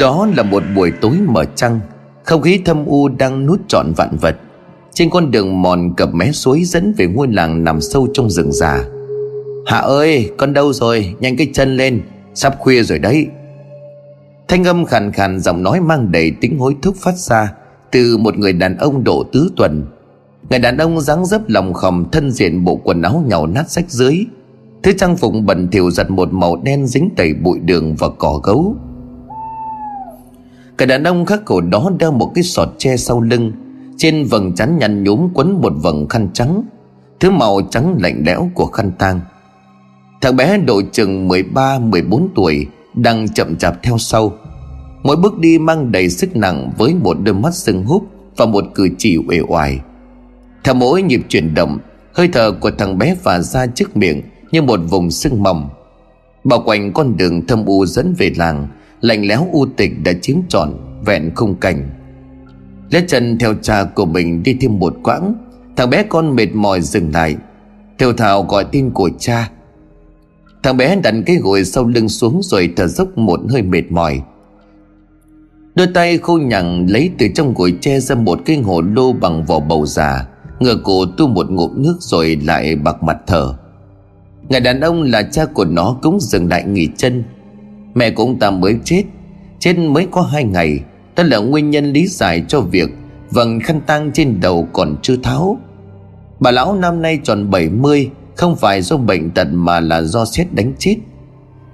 Đó là một buổi tối mở trăng, Không khí thâm u đang nút trọn vạn vật. Trên con đường mòn cập mé suối dẫn về ngôi làng nằm sâu trong rừng già. Hạ ơi, con đâu rồi? Nhanh cái chân lên, Sắp khuya rồi đấy. Thanh âm khàn khàn, giọng nói mang đầy tính hối thúc phát ra Từ một người đàn ông độ tứ tuần. Người đàn ông dáng dấp lòng khom thân diện bộ quần áo nhàu nát rách dưới. Thứ trang phục bẩn thỉu giặt một màu đen dính tẩy bụi đường và cỏ gấu. Cái đàn ông khắc cổ đó đeo một cái sọt tre sau lưng, Trên vầng trán nhăn nhúm quấn một vầng khăn trắng, Thứ màu trắng lạnh lẽo của khăn tang. Thằng bé độ chừng 13-14 tuổi Đang chậm chạp theo sau. Mỗi bước đi mang đầy sức nặng Với một đôi mắt sưng húp Và một cử chỉ uể oải. Theo mỗi nhịp chuyển động, Hơi thở của thằng bé phả ra trước miệng Như một vùng sưng mỏng Bao quanh con đường thâm u dẫn về làng Lạnh lẽo u tịch đã chiếm trọn Vẹn khung cảnh. Lết chân theo cha của mình đi thêm một quãng, Thằng bé con mệt mỏi dừng lại. Theo thào gọi tin của cha. Thằng bé đặt cái gối sau lưng xuống rồi thở dốc một hơi mệt mỏi. Đôi tay khô nhằng lấy từ trong gối che ra một cái hồ lô bằng vỏ bầu già, Ngửa cổ tu một ngụm nước rồi lại bạc mặt thở. Người đàn ông là cha của nó cũng dừng lại nghỉ chân. Mẹ của ông ta mới chết. Chết mới có hai ngày, Đó là nguyên nhân lý giải cho việc Vầng khăn tang trên đầu còn chưa tháo. Bà lão năm nay tròn 70 Không phải do bệnh tật mà là do xét đánh chết.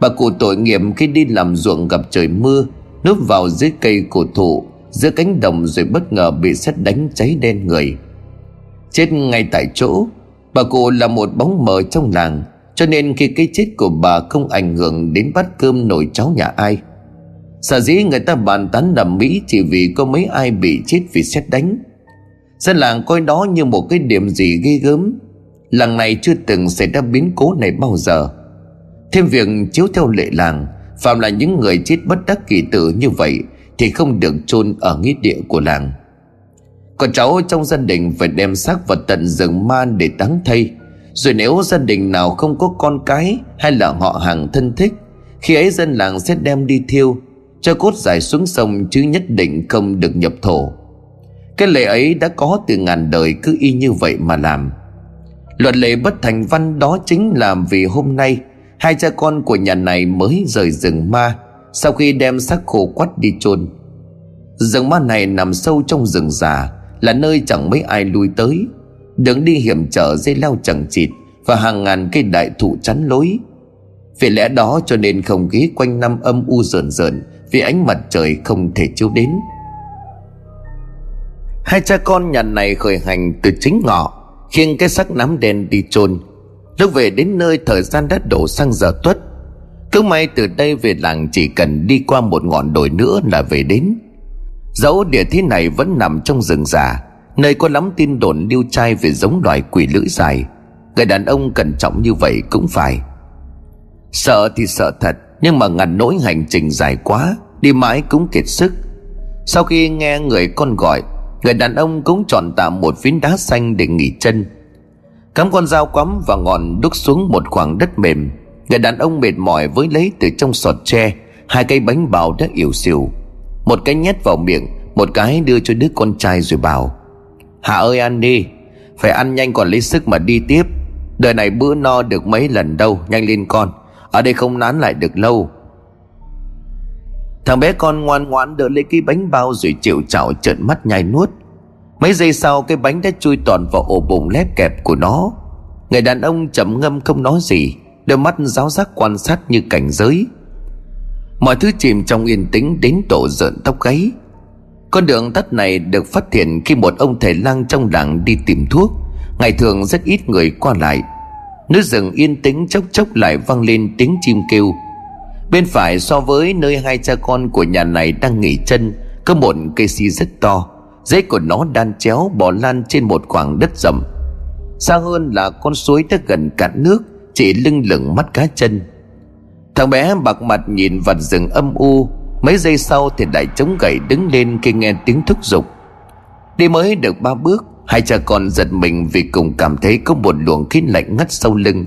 Bà cụ tội nghiệp khi đi làm ruộng gặp trời mưa, Núp vào dưới cây cổ thụ, Giữa cánh đồng rồi bất ngờ bị xét đánh cháy đen người. Chết ngay tại chỗ, Bà cụ là một bóng mờ trong làng. Cho nên khi cái chết của bà không ảnh hưởng đến bát cơm nồi cháo nhà ai. Sở dĩ người ta bàn tán đầm mỹ Chỉ vì có mấy ai bị chết vì xét đánh. Dân làng coi đó như một cái điểm gì ghê gớm. Làng này chưa từng xảy ra biến cố này bao giờ. Thêm việc chiếu theo lệ làng Phạm là những người chết bất đắc kỳ tử như vậy Thì không được chôn ở nghĩa địa của làng. Còn cháu trong gia đình phải đem xác vào tận rừng man để táng thây. Rồi nếu gia đình nào không có con cái Hay là họ hàng thân thích, Khi ấy dân làng sẽ đem đi thiêu, Cho cốt giải xuống sông chứ nhất định không được nhập thổ. Cái lệ ấy đã có từ ngàn đời cứ y như vậy mà làm. Luật lệ bất thành văn đó chính là vì hôm nay, Hai cha con của nhà này mới rời rừng ma, Sau khi đem xác khô quắt đi chôn. Rừng ma này nằm sâu trong rừng già, Là nơi chẳng mấy ai lui tới. Đường đi hiểm trở dây leo chẳng chịt Và hàng ngàn cây đại thụ chắn lối. Vì lẽ đó cho nên không khí quanh năm âm u rờn rợn Vì ánh mặt trời không thể chiếu đến. Hai cha con nhà này khởi hành từ chính ngọ, khiêng cái xác nắm đen đi chôn. Lúc về đến nơi thời gian đã đổ sang giờ tuất. Cứ may từ đây về làng chỉ cần đi qua một ngọn đồi nữa là về đến. Dẫu địa thế này vẫn nằm trong rừng già nơi có lắm tin đồn điêu trai về giống loài quỷ lưỡi dài. Người đàn ông cẩn trọng như vậy cũng phải. Sợ thì sợ thật, nhưng mà ngàn nỗi hành trình dài quá, đi mãi cũng kiệt sức. Sau khi nghe người con gọi, Người đàn ông cũng chọn tạm một phiến đá xanh để nghỉ chân. Cắm con dao quắm và ngọn đúc xuống một khoảng đất mềm. Người đàn ông mệt mỏi với lấy từ trong sọt tre, Hai cây bánh bào đã ỉu xìu. Một cái nhét vào miệng, Một cái đưa cho đứa con trai rồi bảo Hạ ơi ăn đi. Phải ăn nhanh còn lấy sức mà đi tiếp. Đời này bữa no được mấy lần đâu, Nhanh lên con. Ở đây không nán lại được lâu. Thằng bé con ngoan ngoãn đỡ lấy cái bánh bao rồi chịu chảo trợn mắt nhai nuốt. Mấy giây sau, cái bánh đã chui toàn vào ổ bụng lép kẹp của nó. Người đàn ông chậm ngâm không nói gì, Đôi mắt giáo giác quan sát như cảnh giới. Mọi thứ chìm trong yên tĩnh đến tổ rợn tóc gáy. Con đường tắt này được phát hiện khi một ông thầy lang trong làng đi tìm thuốc. Ngày thường rất ít người qua lại. Nước rừng yên tĩnh chốc chốc lại vang lên tiếng chim kêu. Bên phải so với nơi hai cha con của nhà này đang nghỉ chân, Có một cây si rất to. Rễ của nó đan chéo bò lan trên một khoảng đất rậm. Xa hơn là con suối đã gần cạn nước, Chỉ lưng lửng mắt cá chân. Thằng bé bạc mặt nhìn vật rừng âm u Mấy giây sau thì đại chống gậy đứng lên khi nghe tiếng thúc giục. Đi mới được ba bước, Hai cha con giật mình vì cùng cảm thấy có một luồng khí lạnh ngắt sau lưng.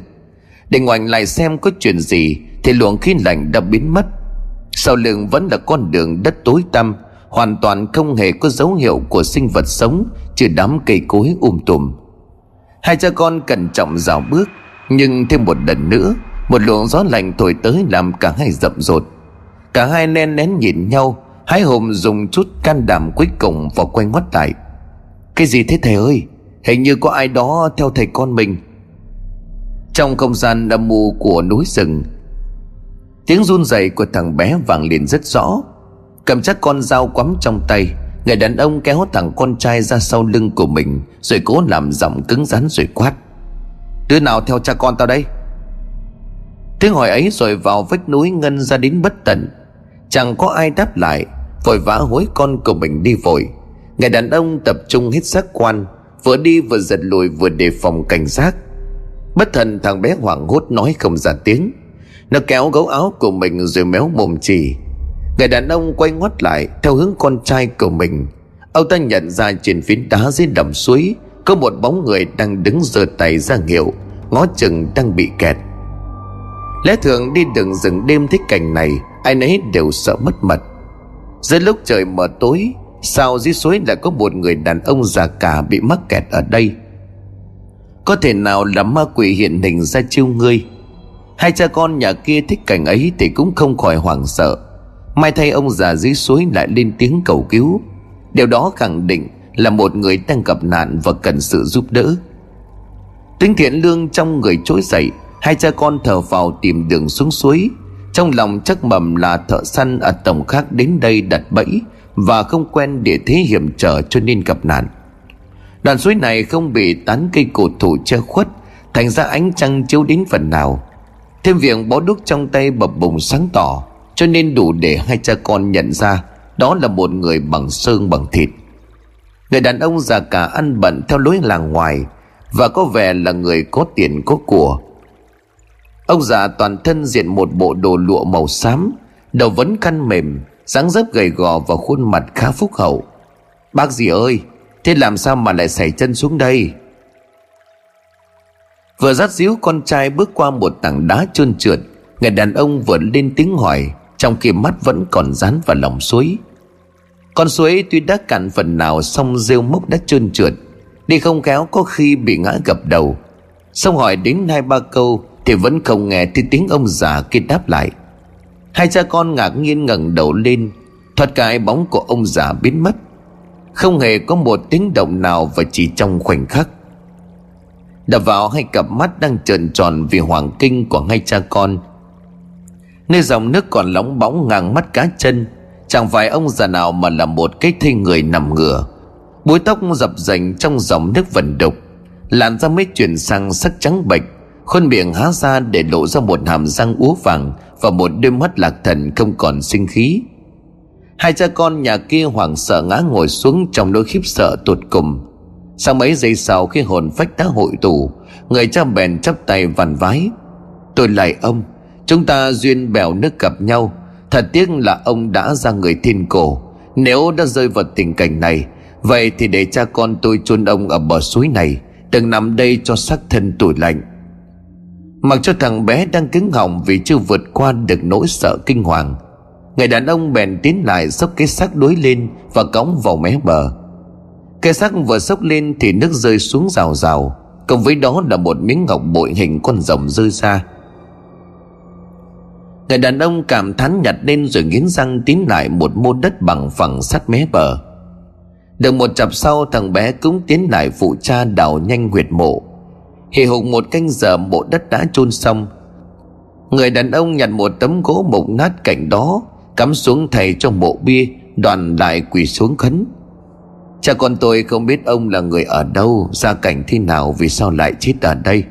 Để ngoảnh lại xem có chuyện gì, Thì luồng khí lạnh đã biến mất. Sau lưng vẫn là con đường đất tối tăm, Hoàn toàn không hề có dấu hiệu của sinh vật sống, Trừ đám cây cối um tùm. Hai cha con cẩn trọng dào bước, Nhưng thêm một lần nữa, Một luồng gió lạnh thổi tới làm cả hai rậm rột. Cả hai len nén nhìn nhau, Hái hùng dùng chút can đảm cuối cùng và quay ngoắt lại. Cái gì thế thầy ơi? Hình như có ai đó theo thầy con mình. Trong không gian âm mù của núi rừng, Tiếng run rẩy của thằng bé vang lên rất rõ. Cầm chắc con dao quắm trong tay, Người đàn ông kéo thằng con trai ra sau lưng của mình, Rồi cố làm giọng cứng rắn rồi quát. Đứa nào theo cha con tao đây? Tiếng hỏi ấy rồi vào vách núi ngân ra đến bất tận. Chẳng có ai đáp lại, Vội vã hối con của mình đi vội. Người đàn ông tập trung hết giác quan, Vừa đi vừa giật lùi vừa đề phòng cảnh giác. Bất thần thằng bé hoảng hốt nói không ra tiếng. Nó kéo gấu áo của mình rồi méo mồm chỉ. Người đàn ông quay ngoắt lại Theo hướng con trai của mình. Ông ta nhận ra trên phiến đá dưới đầm suối, Có một bóng người đang đứng giơ tay ra hiệu, Ngó chừng đang bị kẹt. Lẽ thường đi đường rừng đêm thích cảnh này Ai nấy đều sợ mất mật Giữa lúc trời mờ tối, Sao dưới suối lại có một người đàn ông già cả Bị mắc kẹt ở đây? Có thể nào là ma quỷ hiện hình ra chiêu ngươi? Hai cha con nhà kia thích cảnh ấy Thì cũng không khỏi hoảng sợ. Mai thay ông già dưới suối lại lên tiếng cầu cứu. Điều đó khẳng định là một người đang gặp nạn và cần sự giúp đỡ. Tính thiện lương trong người trỗi dậy, Hai cha con thở vào tìm đường xuống suối. Trong lòng chắc mầm là thợ săn ở tổng khác đến đây đặt bẫy Và không quen địa thế hiểm trở cho nên gặp nạn. Đoạn suối này không bị tán cây cột thụ che khuất, Thành ra ánh trăng chiếu đến phần nào. Thêm việc bó đúc trong tay bập bùng sáng tỏ, Cho nên đủ để hai cha con nhận ra Đó là một người bằng xương bằng thịt. Người đàn ông già cả ăn bận theo lối làng ngoài Và có vẻ là người có tiền có của Ông già toàn thân diện một bộ đồ lụa màu xám, Đầu vấn khăn mềm, dáng dấp gầy gò và khuôn mặt khá phúc hậu. Bác gì ơi, Thế làm sao mà lại xảy chân xuống đây? Vừa dắt díu con trai bước qua một tảng đá trơn trượt, Người đàn ông vừa lên tiếng hỏi, Trong khi mắt vẫn còn dán vào lòng suối. Con suối tuy đã cạn phần nào Xong rêu mốc đã trơn trượt, Đi không khéo có khi bị ngã gập đầu. Xong hỏi đến hai ba câu thì vẫn không nghe thấy tiếng ông già kia đáp lại. Hai cha con ngạc nhiên ngẩng đầu lên Thoát cái bóng của ông già biến mất. Không hề có một tiếng động nào Và chỉ trong khoảnh khắc. Đập vào hai cặp mắt đang trợn tròn Vì hoàng kinh của hai cha con. Nơi dòng nước còn lóng bóng ngang mắt cá chân, Chẳng phải ông già nào mà là một cái thây người nằm ngửa. Búi tóc dập dành trong dòng nước vần đục, Làn da mới chuyển sang sắc trắng bệch. Khuôn miệng há ra để lộ ra một hàm răng úa vàng Và một đôi mắt lạc thần không còn sinh khí. Hai cha con nhà kia hoảng sợ ngã ngồi xuống trong nỗi khiếp sợ tột cùng. Sau mấy giây sau khi hồn phách đã hội tụ, Người cha bèn chắp tay vằn vái. Tôi lại ông, Chúng ta duyên bèo nước gặp nhau. Thật tiếc là ông đã ra người thiên cổ. Nếu đã rơi vào tình cảnh này, Vậy thì để cha con tôi chôn ông ở bờ suối này Đừng nằm đây cho xác thân tủi lạnh. Mặc cho thằng bé đang cứng họng Vì chưa vượt qua được nỗi sợ kinh hoàng. Người đàn ông bèn tiến lại Xốc cái xác đối lên Và cõng vào mé bờ. Cái xác vừa xốc lên Thì nước rơi xuống rào rào Cùng với đó là một miếng ngọc bội hình con rồng rơi ra. Người đàn ông cảm thán nhặt lên rồi nghiến răng tiến lại một mô đất bằng phẳng sát mé bờ. Được một chập sau, thằng bé cũng tiến lại phụ cha đào nhanh huyệt mộ. Hì hục một canh giờ bộ đất đã chôn xong. Người đàn ông nhặt một tấm gỗ mục nát cạnh đó, Cắm xuống thầy trong bộ bia, Đoàn lại quỳ xuống khấn. Cha con tôi không biết ông là người ở đâu, Gia cảnh thế nào, Vì sao lại chết ở đây.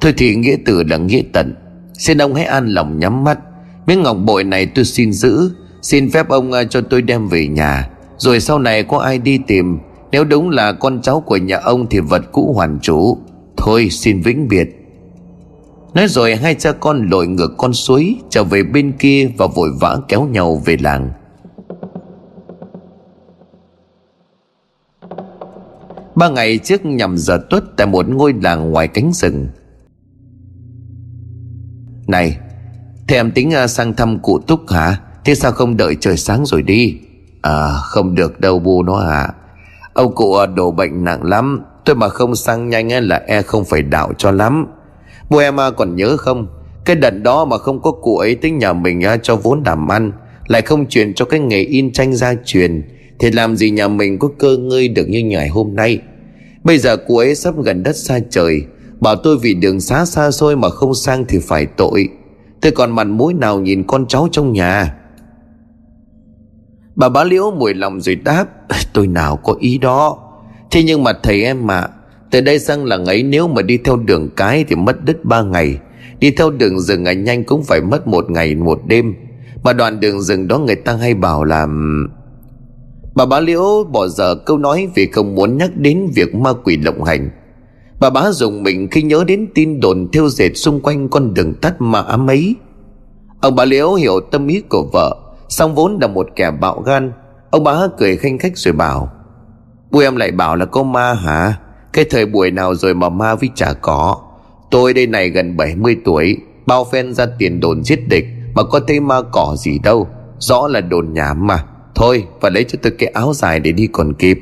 Thôi thì nghĩa tử là nghĩa tận. Xin ông hãy an lòng nhắm mắt. Miếng ngọc bội này tôi xin giữ. Xin phép ông à, cho tôi đem về nhà. Rồi sau này có ai đi tìm? Nếu đúng là con cháu của nhà ông Thì vật cũ hoàn chủ Thôi xin vĩnh biệt. Nói rồi hai cha con lội ngược con suối, Trở về bên kia và vội vã kéo nhau về làng. Ba ngày trước nhằm giờ tuất Tại một ngôi làng ngoài cánh rừng. Này, Thế em tính à, sang thăm cụ Túc hả? Thế sao không đợi trời sáng rồi đi? À không được đâu bu nó à Ông cụ à, đổ bệnh nặng lắm. Tôi mà không sang nhanh là e không phải đạo cho lắm. Bố em à, còn nhớ không? Cái đợt đó mà không có cụ ấy tính nhà mình à, cho vốn làm ăn, Lại không truyền cho cái nghề in tranh gia truyền, Thì làm gì nhà mình có cơ ngơi được như ngày hôm nay? Bây giờ cụ ấy sắp gần đất xa trời, Bảo tôi vì đường xá xa xôi mà không sang thì phải tội. Tôi còn mặt mũi nào nhìn con cháu trong nhà? Bà bá liễu mùi lòng rồi đáp, Tôi nào có ý đó. Thế nhưng mà thầy em mà Từ đây sang làng ấy nếu mà đi theo đường cái Thì mất đứt ba ngày. Đi theo đường rừng ngày nhanh cũng phải mất một ngày, một đêm. Mà đoạn đường rừng đó người ta hay bảo là Bà bá liễu bỏ dở câu nói Vì không muốn nhắc đến việc ma quỷ lộng hành. Bà bá dùng mình khi nhớ đến tin đồn theo dệt xung quanh con đường tắt mà ám ấy. Ông bà liễu hiểu tâm ý của vợ Xong vốn là một kẻ bạo gan. Ông bá cười khanh khách rồi bảo Bùi em lại bảo là có ma hả? Cái thời buổi nào rồi mà ma với chả có? Tôi đây này gần 70 tuổi, Bao phen ra tiền đồn giết địch, Mà có thấy ma cỏ gì đâu. Rõ là đồn nhảm mà. Thôi và lấy cho tôi cái áo dài để đi còn kịp.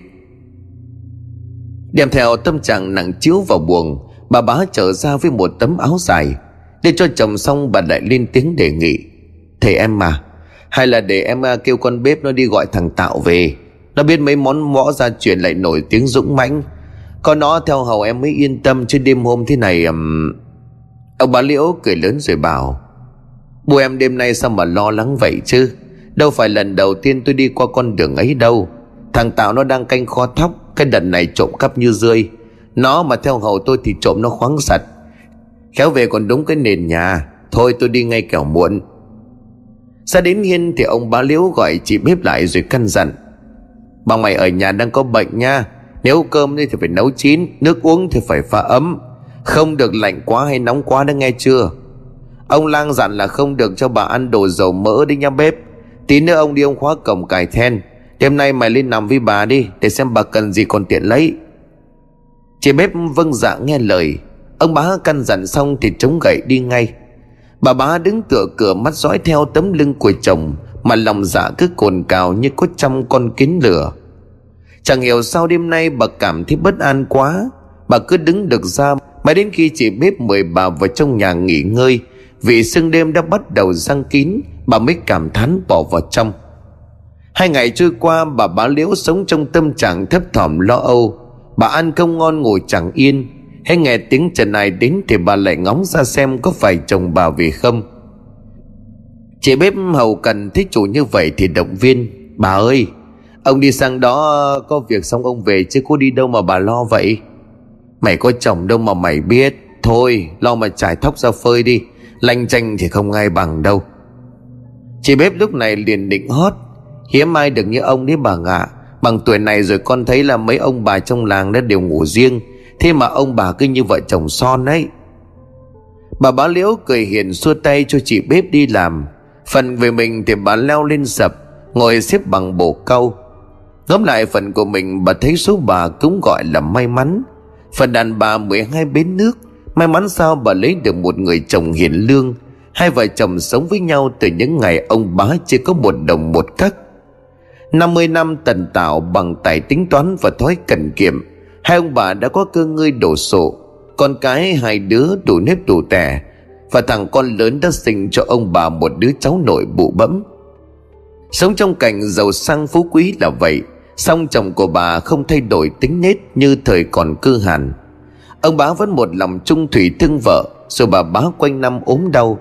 Đem theo tâm trạng nặng chiếu vào buồng, Bà bá trở ra với một tấm áo dài. Để cho chồng xong, bà lại lên tiếng đề nghị. Thầy em mà hay là để em à, kêu con bếp nó đi gọi thằng Tạo về. Nó biết mấy món mõ gia truyền lại nổi tiếng dũng mãnh. Có nó theo hầu em mới yên tâm Chứ đêm hôm thế này um... Ông bà Liễu cười lớn rồi bảo, Bố em đêm nay sao mà lo lắng vậy chứ? Đâu phải lần đầu tiên tôi đi qua con đường ấy đâu. Thằng Tạo nó đang canh kho thóc, Cái đợt này trộm cắp như rơi. Nó mà theo hầu tôi thì trộm nó khoáng sạch Khéo về còn đúng cái nền nhà. Thôi tôi đi ngay kẻo muộn. Ra đến hiên thì ông bá liễu gọi chị bếp lại rồi căn dặn Bà mày ở nhà đang có bệnh nha. Nếu cơm thì phải nấu chín, Nước uống thì phải pha ấm. Không được lạnh quá hay nóng quá đã nghe chưa? Ông lang dặn là không được cho bà ăn đồ dầu mỡ đi nha bếp. Tí nữa ông đi ông khóa cổng cài then. Đêm nay mày lên nằm với bà đi, Để xem bà cần gì còn tiện lấy. Chị bếp vâng dạ nghe lời. Ông bá căn dặn xong thì chống gậy đi ngay. Bà bá đứng tựa cửa mắt dõi theo tấm lưng của chồng. Mà lòng dạ cứ cồn cào như có trăm con kiến lửa. Chẳng hiểu sao đêm nay bà cảm thấy bất an quá. Bà cứ đứng được ra Mãi đến khi chị bếp mời bà vào trong nhà nghỉ ngơi, Vì sương đêm đã bắt đầu răng kín, Bà mới cảm thán bỏ vào trong. Hai ngày trôi qua, bà bá liễu sống trong tâm trạng thấp thỏm lo âu. Bà ăn không ngon ngồi chẳng yên. Hay nghe tiếng trần ai đến thì bà lại ngóng ra xem có phải chồng bà về không chị bếp hầu cần thích chủ như vậy thì động viên. Bà ơi, ông đi sang đó có việc xong ông về chứ có đi đâu mà bà lo vậy? Mày có chồng đâu mà mày biết. Thôi, lo mà trải thóc ra phơi đi. Lanh chanh thì không ai bằng đâu. Chị bếp lúc này liền định hót. Hiếm ai được như ông đấy bà ngạ. Bằng tuổi này rồi con thấy là mấy ông bà trong làng đã đều ngủ riêng. Thế mà ông bà cứ như vợ chồng son ấy. Bà bá liễu cười hiền xua tay cho chị bếp đi làm. Phần về mình thì bà leo lên sập Ngồi xếp bằng bổ câu. Ngắm lại phần của mình, bà thấy số bà cũng gọi là may mắn. Phần đàn bà 12 bến nước, May mắn sao bà lấy được một người chồng hiền lương. Hai vợ chồng sống với nhau từ những ngày ông bá chỉ có một đồng một cắc 50 năm tần tạo bằng tài tính toán và thói cần kiệm, Hai ông bà đã có cơ ngơi đổ sộ. Con cái hai đứa đủ nếp đủ tẻ và thằng con lớn đã sinh cho ông bà một đứa cháu nội bụ bẫm. Sống trong cảnh giàu sang phú quý là vậy, Song chồng của bà không thay đổi tính nết như thời còn cư hàn. Ông bá vẫn một lòng trung thủy thương vợ, Rồi bà bá quanh năm ốm đau.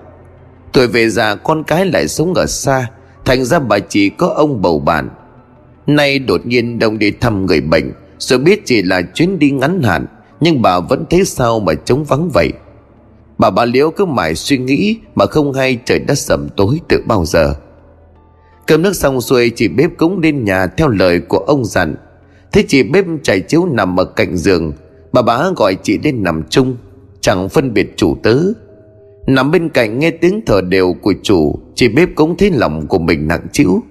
Tuổi về già con cái lại sống ở xa, Thành ra bà chỉ có ông bầu bạn. Nay đột nhiên đông đi thăm người bệnh, rồi biết chỉ là chuyến đi ngắn hạn, Nhưng bà vẫn thấy sao mà trống vắng vậy. Bà bà Liễu cứ mãi suy nghĩ Mà không hay trời đất sầm tối từ bao giờ. Cơm nước xong xuôi, chị bếp cũng lên nhà theo lời của ông dặn. Thế chị bếp trải chiếu nằm ở cạnh giường. Bà bá gọi chị lên nằm chung, Chẳng phân biệt chủ tớ. Nằm bên cạnh nghe tiếng thở đều của chủ, Chị bếp cũng thấy lòng của mình nặng chịu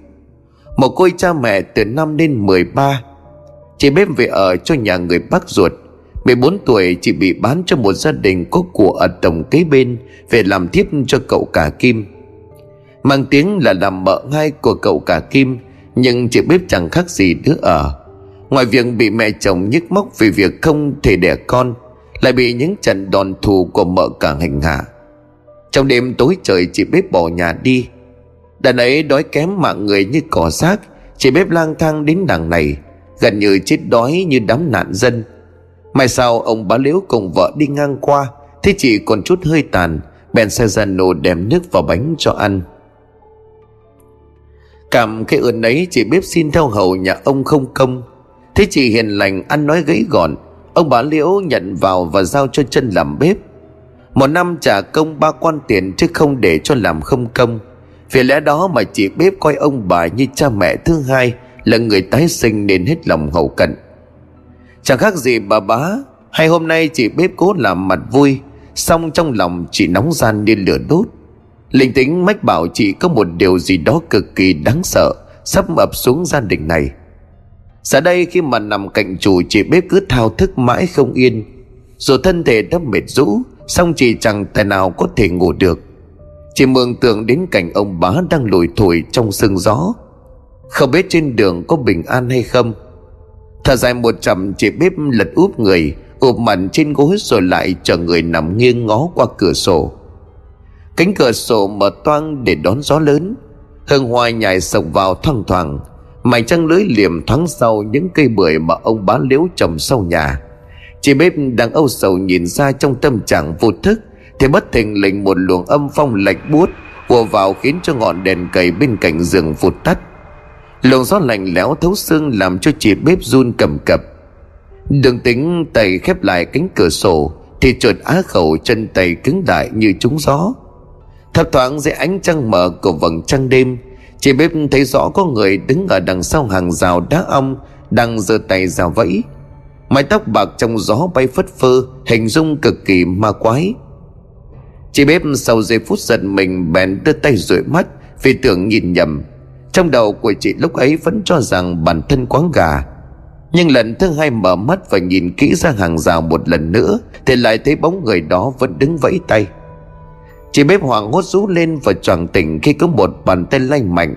Một cô cha mẹ từ năm đến 13 Chị bếp về ở cho nhà người bác ruột. 14 tuổi chị bị bán cho một gia đình có của ở tổng kế bên Về làm tiếp cho cậu cả Kim. Mang tiếng là làm mợ ngay của cậu cả Kim, Nhưng chị bếp chẳng khác gì đứa ở. Ngoài việc bị mẹ chồng nhức móc Vì việc không thể đẻ con, Lại bị những trận đòn thù của mợ cả hành hạ. Trong đêm tối trời chị bếp bỏ nhà đi. Đàn ấy đói kém mạng người như cỏ xác Chị bếp lang thang đến đằng này, Gần như chết đói như đám nạn dân. Mai sau ông bá liễu cùng vợ đi ngang qua Thế chị còn chút hơi tàn, Bèn xe ra nổ đem nước vào bánh cho ăn. Cảm cái ơn ấy chị bếp xin theo hầu nhà ông không công, Thế chị hiền lành ăn nói gãy gọn, Ông bá liễu nhận vào và giao cho chân làm bếp. Một năm trả công ba quan tiền chứ không để cho làm không công. Vì lẽ đó mà chị bếp coi ông bà như cha mẹ thứ hai, Là người tái sinh nên hết lòng hậu cận. Chẳng khác gì bà bá. Hay hôm nay chị bếp cố làm mặt vui, Xong trong lòng chị nóng gian như lửa đốt. Linh tính mách bảo chị có một điều gì đó cực kỳ đáng sợ, Sắp ập xuống gia đình này. Giờ đây khi mà nằm cạnh chủ, chị bếp cứ thao thức mãi không yên. Dù thân thể đã mệt rũ Xong chị chẳng tài nào có thể ngủ được. Chị mường tượng đến cảnh ông bá đang lùi thổi trong sương gió. Không biết trên đường có bình an hay không Thở dài một chậm chị bếp lật úp người, ụp mặt trên gối rồi lại chờ người nằm nghiêng ngó qua cửa sổ. Cánh cửa sổ mở toang để đón gió lớn. Hương hoa nhảy sộc vào thoang thoảng, Mày trăng lưới liềm thoáng sau những cây bưởi mà ông bán liếu trồng sau nhà. Chị bếp đang âu sầu nhìn ra trong tâm trạng vô thức, thì bất thình lình một luồng âm phong lệch buốt ùa vào khiến cho ngọn đèn cầy bên cạnh giường vụt tắt luồng gió lạnh lẽo thấu xương làm cho chị bếp run cầm cập. Đường tính tay khép lại cánh cửa sổ Thì chuột á khẩu chân tay cứng đại như trúng gió. Thấp thoáng dưới ánh trăng mở của vầng trăng đêm Chị bếp thấy rõ có người đứng ở đằng sau hàng rào đá ong Đang giơ tay rào vẫy. Mái tóc bạc trong gió bay phất phơ, Hình dung cực kỳ ma quái. Chị bếp sau giây phút giận mình bèn đưa tay rủi mắt Vì tưởng nhìn nhầm. Trong đầu của chị lúc ấy vẫn cho rằng bản thân quáng gà. Nhưng lần thứ hai mở mắt và nhìn kỹ ra hàng rào một lần nữa, Thì lại thấy bóng người đó vẫn đứng vẫy tay. Chị bếp hoàng hốt rú lên và choàng tỉnh khi có một bàn tay lanh mạnh.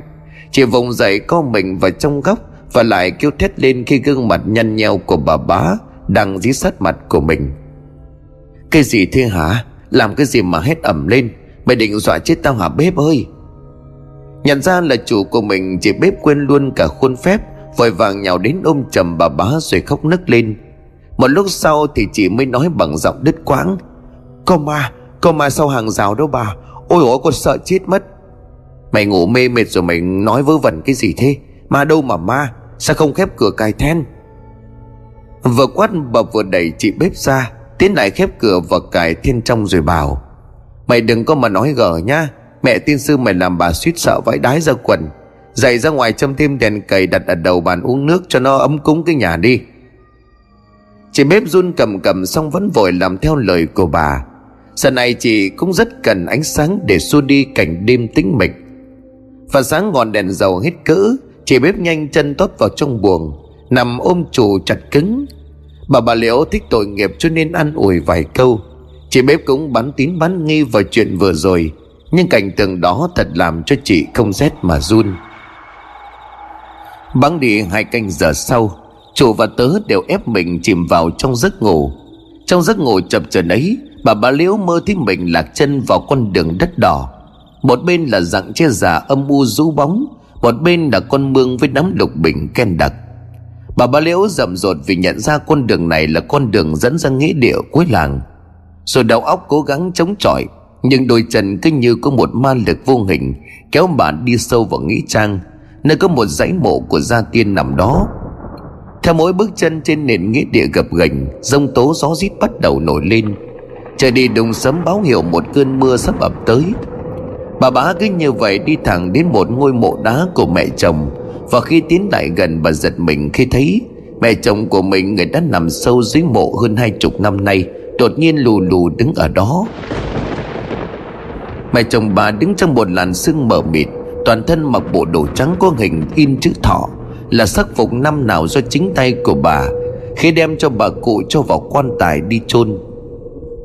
Chị vùng dậy co mình vào trong góc Và lại kêu thét lên khi gương mặt nhăn nheo của bà bá Đang dí sát mặt của mình. Cái gì thế hả? Làm cái gì mà hét ẩm lên? Mày định dọa chết tao hả bếp ơi? Nhận ra là chủ của mình Chị bếp quên luôn cả khuôn phép, vội vàng nhào đến ôm chầm bà bá rồi khóc nức lên. Một lúc sau thì chị mới nói bằng giọng đứt quãng Có ma Có ma sau hàng rào đâu bà, Ôi ôi con sợ chết mất. Mày ngủ mê mệt rồi mày nói vớ vẩn cái gì thế? Ma đâu mà ma, Sao không khép cửa cài then? Vừa quát, bà vừa đẩy chị bếp ra, Tiến lại khép cửa và cài thiên trong rồi bảo, Mày đừng có mà nói gở nhá Mẹ tiên sư mày làm bà suýt sợ vãi đái ra quần. Dậy ra ngoài châm thêm đèn cầy đặt ở đầu bàn uống nước cho nó ấm cúng cái nhà đi. Chị bếp run cầm cầm xong vẫn vội làm theo lời của bà. Giờ này chị cũng rất cần ánh sáng để xua đi cảnh đêm tĩnh mịch. Và sáng ngọn đèn dầu hết cỡ, Chị bếp nhanh chân tót vào trong buồng, Nằm ôm chủ chặt cứng. Bà bà liễu thích tội nghiệp cho nên ăn ủi vài câu. Chị bếp cũng bắn tín bắn nghi vào chuyện vừa rồi. Nhưng cảnh tượng đó thật làm cho chị không rét mà run. Bắn đi hai canh giờ sau, Chủ và tớ đều ép mình chìm vào trong giấc ngủ. Trong giấc ngủ chập chờn ấy, Bà bà liễu mơ thấy mình lạc chân vào con đường đất đỏ. Một bên là dạng che già âm u rũ bóng, Một bên là con mương với đám lục bình ken đặc. Bà bà liễu rậm rột vì nhận ra con đường này là con đường dẫn ra nghĩa địa cuối làng. Rồi đầu óc cố gắng chống chọi nhưng đôi chân cứ như có một ma lực vô hình, Kéo bà đi sâu vào nghĩa trang, nơi có một dãy mộ của gia tiên nằm đó. Theo mỗi bước chân trên nền nghĩa địa gập ghềnh rông tố gió rít bắt đầu nổi lên. Trời đi đùng sấm báo hiệu một cơn mưa sắp ập tới. Bà bá cứ như vậy đi thẳng đến một ngôi mộ đá của mẹ chồng, và khi tiến lại gần bà giật mình khi thấy mẹ chồng của mình người đã nằm sâu dưới mộ hơn hai chục năm nay, đột nhiên lù lù đứng ở đó mẹ chồng bà đứng trong một làn sương mờ mịt, toàn thân mặc bộ đồ trắng có hình in chữ thọ, là sắc phục năm nào do chính tay của bà, khi đem cho bà cụ cho vào quan tài đi chôn.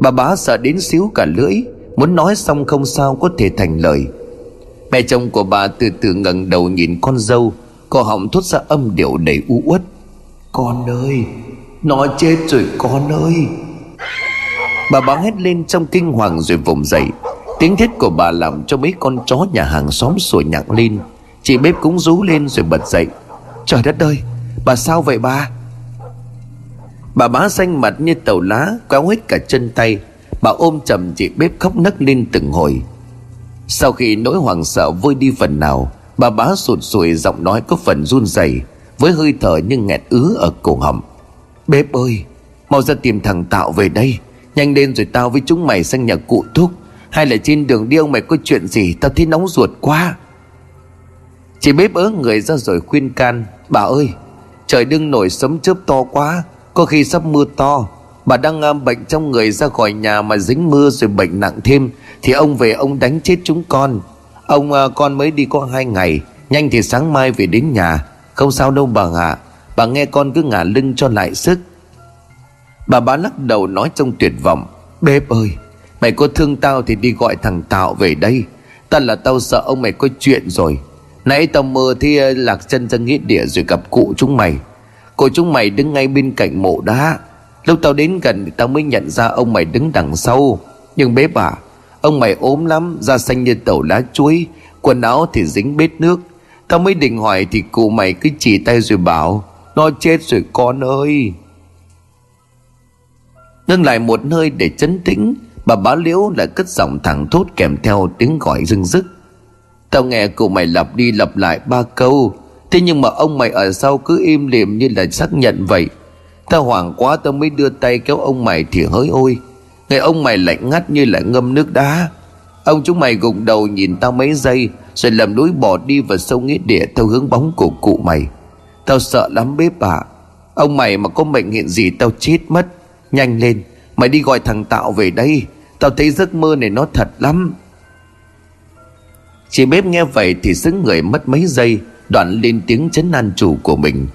Bà bá sợ đến xíu cả lưỡi, muốn nói xong không sao có thể thành lời. Mẹ chồng của bà từ từ ngẩng đầu nhìn con dâu, Cổ họng thốt ra âm điệu đầy u uất. Con ơi, Nó chết rồi con ơi. Bà bá hét lên trong kinh hoàng rồi vùng dậy. Tiếng thiết của bà làm cho mấy con chó nhà hàng xóm sủa nhặng lên. Chị bếp cũng rú lên rồi bật dậy. Trời đất ơi, Bà sao vậy bà Bà bá xanh mặt như tàu lá Kéo hết cả chân tay. Bà ôm chầm chị bếp khóc nấc lên từng hồi. Sau khi nỗi hoảng sợ vơi đi phần nào, Bà bá sụt sùi giọng nói có phần run rẩy, Với hơi thở như nghẹt ứ ở cổ họng. Bếp ơi, Mau ra tìm thằng Tạo về đây, Nhanh lên rồi tao với chúng mày sang nhà cụ thúc hay là trên đường đi ông mày có chuyện gì? Tao thấy nóng ruột quá. Chị bếp ớ người ra rồi khuyên can Bà ơi Trời đừng nổi sấm chớp to quá Có khi sắp mưa to. Bà đang à, bệnh trong người ra khỏi nhà Mà dính mưa rồi bệnh nặng thêm Thì ông về ông đánh chết chúng con. Ông à, con mới đi có hai ngày Nhanh thì sáng mai về đến nhà. Không sao đâu bà ạ Bà nghe con cứ ngả lưng cho lại sức. Bà bá lắc đầu nói trong tuyệt vọng Bếp ơi Mày có thương tao thì đi gọi thằng Tạo về đây. Ta là tao sợ ông mày có chuyện rồi. Nãy tao mơ thì ờ, lạc chân ra nghĩa địa rồi gặp cụ chúng mày. Cụ chúng mày đứng ngay bên cạnh mộ đá. Lúc tao đến gần, tao mới nhận ra ông mày đứng đằng sau. Nhưng bế bà Ông mày ốm lắm, Da xanh như tàu lá chuối, Quần áo thì dính bết nước. Tao mới định hỏi thì cụ mày cứ chỉ tay rồi bảo, Nó chết rồi con ơi. Ngưng lại một nơi để chấn tĩnh. Bà bá liễu lại cất giọng thẳng thốt kèm theo tiếng gọi rưng rức. Tao nghe cụ mày lặp đi lặp lại ba câu. Thế nhưng mà ông mày ở sau cứ im lìm như là xác nhận vậy. Tao hoảng quá tao mới đưa tay kéo ông mày thì hỡi ôi. Người ông mày lạnh ngắt như là ngâm nước đá. Ông chúng mày gục đầu nhìn tao mấy giây, Rồi lầm lũi bỏ đi vào sâu nghĩa địa Theo hướng bóng của cụ mày. Tao sợ lắm bếp ạ. À. Ông mày mà có mệnh hiện gì tao chết mất. Nhanh lên. Mày đi gọi thằng Tạo về đây. Tao thấy giấc mơ này nó thật lắm. Chị bếp nghe vậy thì xứng người mất mấy giây, Đoạn lên tiếng chấn an chủ của mình.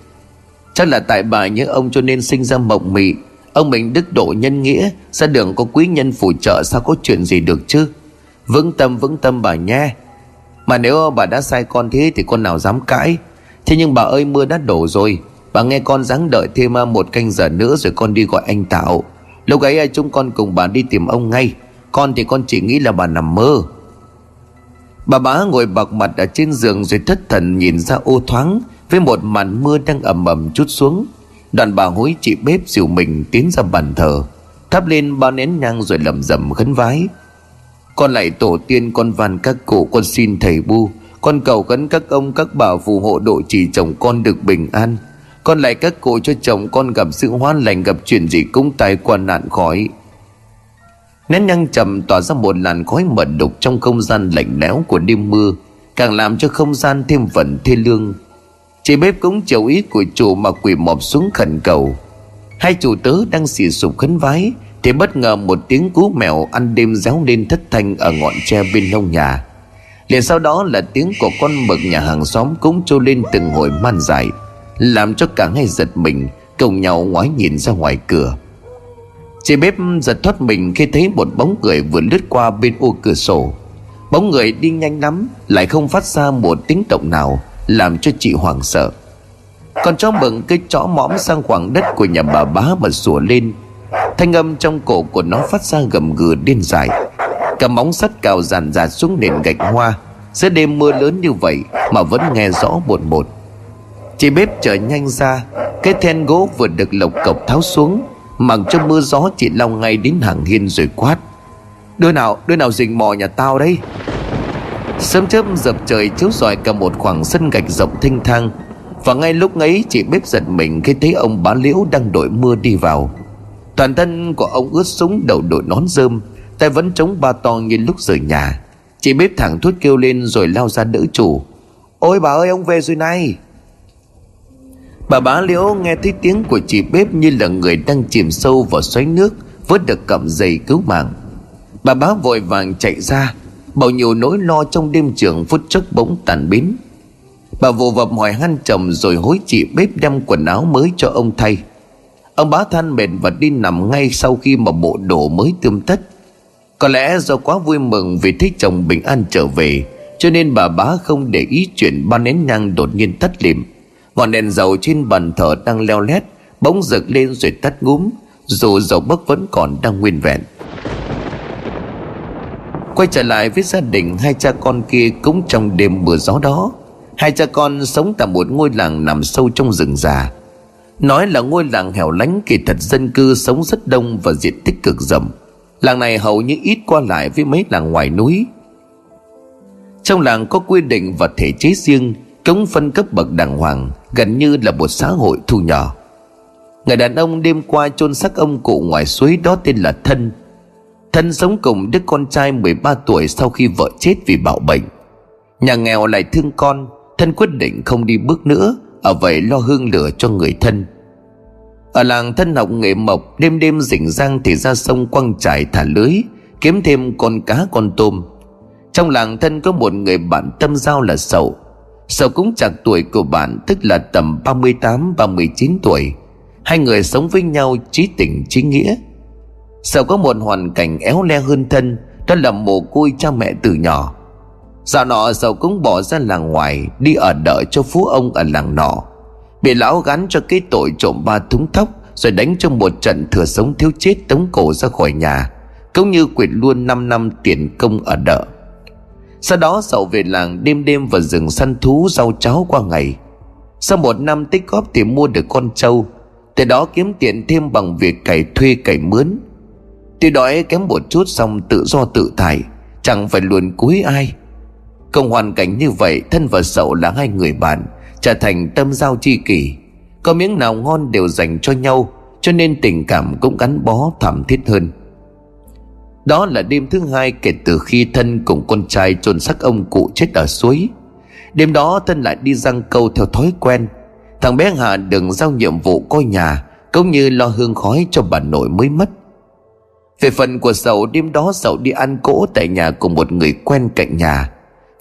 Chắc là tại bà nhớ ông cho nên sinh ra mộng mị. Ông mình đức độ nhân nghĩa, Ra đường có quý nhân phù trợ Sao có chuyện gì được chứ? Vững tâm vững tâm bà nha. Mà nếu bà đã sai con thế Thì con nào dám cãi? Thế nhưng bà ơi, mưa đã đổ rồi. Bà nghe con ráng đợi thêm à, một canh giờ nữa Rồi con đi gọi anh Tạo. Lúc ấy à, chúng con cùng bà đi tìm ông ngay. Con thì con chỉ nghĩ là bà nằm mơ. Bà bá ngồi bạc mặt ở trên giường Rồi thất thần nhìn ra ô thoáng, Với một màn mưa đang ẩm ẩm chút xuống. Đoàn bà hối chị bếp dìu mình tiến ra bàn thờ. Thắp lên ba nén nhang rồi lầm rầm khấn vái. Con lại tổ tiên, con van các cụ, con xin thầy bu. Con cầu khấn các ông, các bà phù hộ độ trì chồng con được bình an. Con lại các cụ cho chồng con gặp sự hoan lành, gặp chuyện gì cũng tai qua nạn khỏi Nén nhăng trầm tỏa ra một làn khói mờ đục trong không gian lạnh lẽo của đêm mưa, Càng làm cho không gian thêm phần thê lương. Chị bếp cũng chiều ý của chủ mà quỳ mọp xuống khẩn cầu. Hai chủ tớ đang xì sụp khấn vái, Thì bất ngờ một tiếng cú mèo ăn đêm réo lên thất thanh ở ngọn tre bên nông nhà. Liền sau đó là tiếng của con mực nhà hàng xóm cũng trôi lên từng hồi man dài làm cho cả hai giật mình Cùng nhau ngoái nhìn ra ngoài cửa. Chị bếp giật thoát mình khi thấy một bóng người vừa lướt qua bên ô cửa sổ. Bóng người đi nhanh lắm, Lại không phát ra một tiếng động nào, Làm cho chị hoảng sợ. Con chó mừng cái chó mõm sang khoảng đất của nhà bà bá mà sủa lên. Thanh âm trong cổ của nó phát ra gầm gừ điên dại. Cả móng sắt cào dàn dạt xuống nền gạch hoa. Giữa đêm mưa lớn như vậy Mà vẫn nghe rõ một một. Chị bếp trở nhanh ra, Cái then gỗ vừa được lộc cộc tháo xuống Mặc cho mưa gió chị lao ngay đến hàng hiên rồi quát. Đứa nào đứa nào rình mò nhà tao đấy Sớm chớp dập trời chiếu rọi cả một khoảng sân gạch rộng thanh thang, Và ngay lúc ấy chị bếp giật mình khi thấy ông bá liễu đang đội mưa đi vào. Toàn thân của ông ướt súng đầu đội nón rơm, Tay vẫn chống ba to như lúc rời nhà. Chị bếp thẳng thốt kêu lên rồi lao ra đỡ chủ. Ôi bà ơi, ông về rồi này. Bà bá liễu nghe thấy tiếng của chị bếp như là người đang chìm sâu vào xoáy nước, Vớt được cọng dây cứu mạng. Bà bá vội vàng chạy ra, Bao nhiêu nỗi lo trong đêm trường phút chốc bỗng tàn biến Bà vồ vập hỏi han chồng rồi hối chị bếp đem quần áo mới cho ông thay. Ông bá than mệt và đi nằm ngay sau khi mà bộ đồ mới tươm tất. Có lẽ do quá vui mừng vì thấy chồng bình an trở về, Cho nên bà bá không để ý chuyện ba nén nhang đột nhiên tắt lịm. Ngọn đèn dầu trên bàn thờ đang leo lét, Bỗng rực lên rồi tắt ngúm, Dù dầu bấc vẫn còn đang nguyên vẹn. Quay trở lại với gia đình, Hai cha con kia cũng trong đêm mưa gió đó. Hai cha con sống tại một ngôi làng nằm sâu trong rừng già. Nói là ngôi làng hẻo lánh, kỳ thật dân cư sống rất đông và diện tích cực rộng. Làng này hầu như ít qua lại với mấy làng ngoài núi. Trong làng có quy định và thể chế riêng Cống phân cấp bậc đàng hoàng Gần như là một xã hội thu nhỏ. Người đàn ông đêm qua chôn xác ông cụ ngoài suối đó tên là Thân. Thân sống cùng đứa con trai 13 tuổi sau khi vợ chết vì bạo bệnh. Nhà nghèo lại thương con, Thân quyết định không đi bước nữa, Ở vậy lo hương lửa cho người thân. Ở làng thân học nghề mộc, Đêm đêm rỉnh rang thì ra sông quăng trải thả lưới, Kiếm thêm con cá con tôm. Trong làng thân có một người bạn tâm giao là Sậu sau cũng chạc tuổi của bạn, Tức là tầm 38-39 tuổi. Hai người sống với nhau trí tình trí nghĩa. Sau có một hoàn cảnh éo le hơn thân, Đó là mồ côi cha mẹ từ nhỏ. Dạo nọ Sậu cũng bỏ ra làng ngoài, Đi ở đợi cho phú ông ở làng nọ. Bị lão gắn cho cái tội trộm ba thúng thóc, Rồi đánh trong một trận thừa sống thiếu chết tống cổ ra khỏi nhà. Cũng như quyệt luôn 5 năm tiền công ở đợi sau đó Sậu về làng đêm đêm vào rừng săn thú rau cháo qua ngày. Sau một năm tích góp thì mua được con trâu, Từ đó kiếm tiền thêm bằng việc cày thuê cày mướn. Tuy đói kém một chút xong tự do tự tài Chẳng phải luồn cúi ai. Công hoàn cảnh như vậy, Thân và Sậu là hai người bạn, Trở thành tâm giao chi kỷ. Có miếng nào ngon đều dành cho nhau, Cho nên tình cảm cũng gắn bó thảm thiết hơn. Đó là đêm thứ hai kể từ khi Thân cùng con trai chôn xác ông cụ chết ở suối. Đêm đó, Thân lại đi răng câu theo thói quen. Thằng bé Hà đừng giao nhiệm vụ coi nhà, Cũng như lo hương khói cho bà nội mới mất. Về phần của Sậu đêm đó Sậu đi ăn cỗ tại nhà của một người quen cạnh nhà.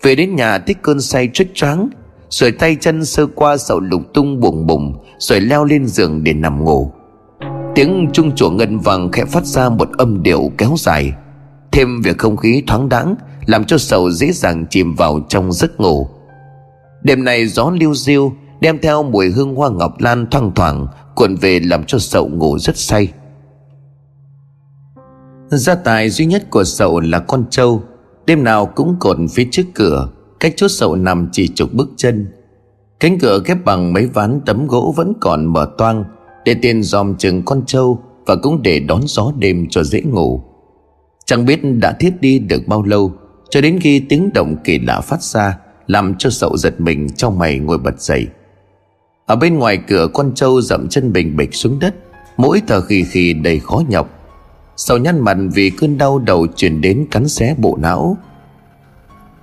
Về đến nhà, thích cơn say trích trắng Rồi tay chân sơ qua Sậu lục tung bùng bùng Rồi leo lên giường để nằm ngủ. Tiếng trung chùa ngân vàng khẽ phát ra một âm điệu kéo dài. Thêm việc không khí thoáng đãng, Làm cho Sậu dễ dàng chìm vào trong giấc ngủ. Đêm này gió liêu diêu, Đem theo mùi hương hoa ngọc lan thoang thoảng, Cuộn về làm cho Sậu ngủ rất say. Gia tài duy nhất của sậu là con trâu, Đêm nào cũng cột phía trước cửa, Cách chốt sậu nằm chỉ chục bước chân. Cánh cửa ghép bằng mấy ván tấm gỗ vẫn còn mở toang để tiền dòm chừng con trâu Và cũng để đón gió đêm cho dễ ngủ. Chẳng biết đã thiếp đi được bao lâu, Cho đến khi tiếng động kỳ lạ phát ra, Làm cho sậu giật mình trong mày ngồi bật dậy. Ở bên ngoài cửa, con trâu dậm chân bình bịch xuống đất, Mỗi thở khì khì đầy khó nhọc. Sậu nhăn mặt vì cơn đau đầu chuyển đến cắn xé bộ não.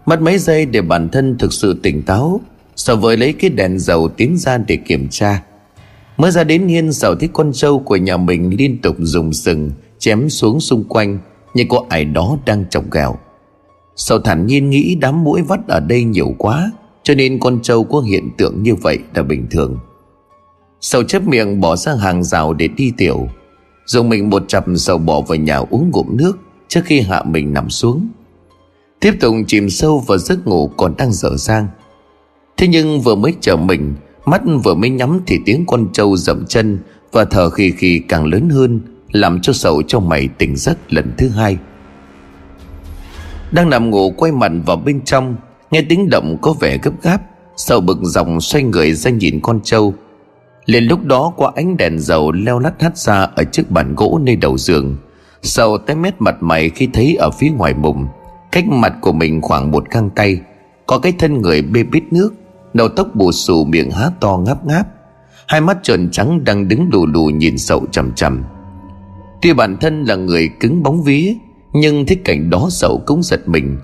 Mất mấy giây để bản thân thực sự tỉnh táo, sậu với lấy cái đèn dầu tiến ra để kiểm tra. Mới ra đến hiên sợ thấy con trâu của nhà mình liên tục dùng sừng Chém xuống xung quanh Như có ai đó đang chọc ghẹo. Sau thản nhiên nghĩ đám mũi vắt ở đây nhiều quá, Cho nên con trâu có hiện tượng như vậy là bình thường. Sầu chấp miệng bỏ sang hàng rào để đi tiểu. Dùng mình một chập sầu bỏ vào nhà uống ngụm nước Trước khi hạ mình nằm xuống. Tiếp tục chìm sâu vào giấc ngủ còn đang dở dang. Thế nhưng vừa mới chờ mình Mắt vừa mới nhắm thì tiếng con trâu dậm chân Và thở khì khì càng lớn hơn, Làm cho sầu trong mày tỉnh giấc lần thứ hai. Đang nằm ngủ quay mặt vào bên trong, Nghe tiếng động có vẻ gấp gáp Sầu bực dòng xoay người ra nhìn con trâu. Liền lúc đó qua ánh đèn dầu leo lắt hắt ra ở trước bàn gỗ nơi đầu giường. Sầu té mét mặt mày khi thấy ở phía ngoài mùng, cách mặt của mình khoảng một găng tay, có cái thân người bê bít nước đầu tóc bù xù miệng há to ngáp ngáp. Hai mắt tròn trắng đang đứng lù lù nhìn sậu chằm chằm. Tuy bản thân là người cứng bóng vía, nhưng thích cảnh đó sậu cũng giật mình.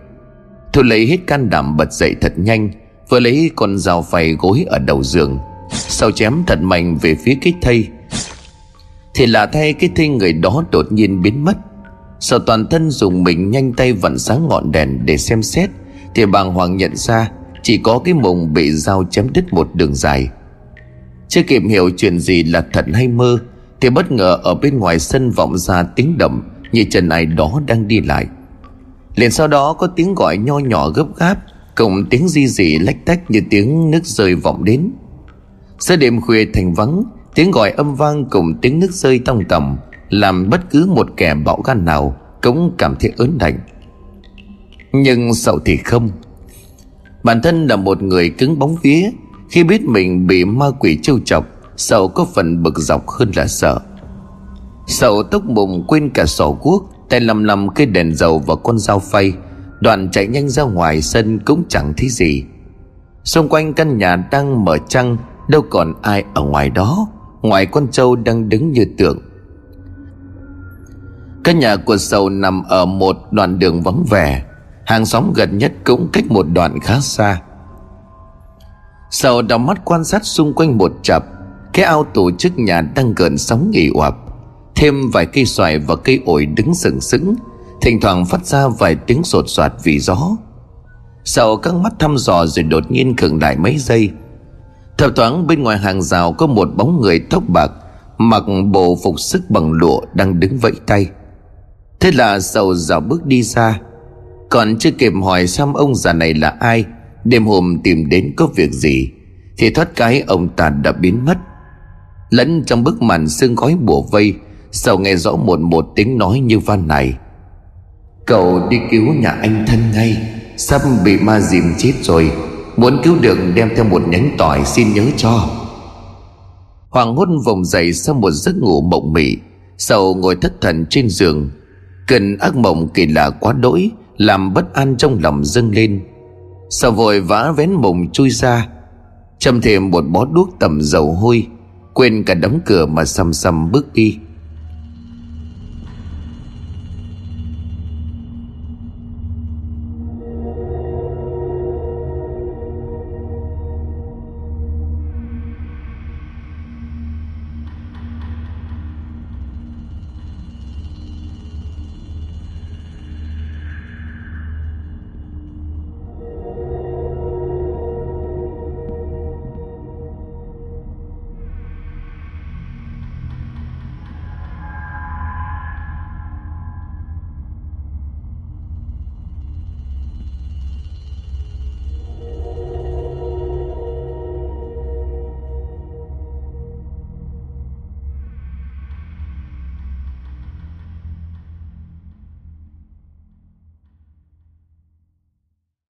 Thôi lấy hết can đảm bật dậy thật nhanh, vừa lấy con dao phay gối ở đầu giường, sau chém thật mạnh về phía cái thây. Thì lạ thay cái thây người đó đột nhiên biến mất. Sau toàn thân dùng mình nhanh tay vặn sáng ngọn đèn để xem xét, Thì bàng hoàng nhận ra chỉ có cái mùng bị dao chém đứt một đường dài. Chưa kịp hiểu chuyện gì là thật hay mơ, Thì bất ngờ ở bên ngoài sân vọng ra tiếng động Như chân ai đó đang đi lại. Liền sau đó có tiếng gọi nho nhỏ gấp gáp, Cùng tiếng di dị lách tách như tiếng nước rơi vọng đến. Giữa đêm khuya thành vắng, Tiếng gọi âm vang cùng tiếng nước rơi tông tầm Làm bất cứ một kẻ bạo gan nào Cũng cảm thấy ớn lạnh. Nhưng sậu thì không Bản thân là một người cứng bóng vía. Khi biết mình bị ma quỷ trêu chọc, Sậu có phần bực dọc hơn là sợ. Sậu tốc bụng quên cả sổ cuốc Tay lầm lầm cây đèn dầu và con dao phay. Đoàn chạy nhanh ra ngoài sân cũng chẳng thấy gì. Xung quanh căn nhà đang mở trăng, Đâu còn ai ở ngoài đó. Ngoài con trâu đang đứng như tượng. Căn nhà của sầu nằm ở một đoạn đường vắng vẻ. Hàng xóm gần nhất cũng cách một đoạn khá xa. Sầu đào mắt quan sát xung quanh một chập, Cái ao tổ chức nhà đang gần sóng nghỉ oạp Thêm vài cây xoài và cây ổi đứng sừng sững, Thỉnh thoảng phát ra vài tiếng sột soạt vì gió. Sầu căng mắt thăm dò rồi đột nhiên khựng lại mấy giây. Thập thoáng bên ngoài hàng rào có một bóng người tóc bạc, Mặc bộ phục sức bằng lụa đang đứng vẫy tay. Thế là sầu dạo bước đi ra còn chưa kịp hỏi xem ông già này là ai, Đêm hôm tìm đến có việc gì, Thì thoát cái ông ta đã biến mất. Lẫn trong bức màn sương khói bùa vây Sầu nghe rõ một một tiếng nói như van này. Cậu đi cứu nhà anh thân ngay, Sắp bị ma dìm chết rồi, Muốn cứu được đem theo một nhánh tỏi xin nhớ cho. Hoàng hôn vòng dậy sau một giấc ngủ mộng mị Sầu ngồi thất thần trên giường, Cơn ác mộng kỳ lạ quá đỗi làm bất an trong lòng dâng lên. Sợ vội vã vén mùng chui ra, Châm thêm một bó đuốc tầm dầu hôi, Quên cả đóng cửa mà xăm xăm bước đi.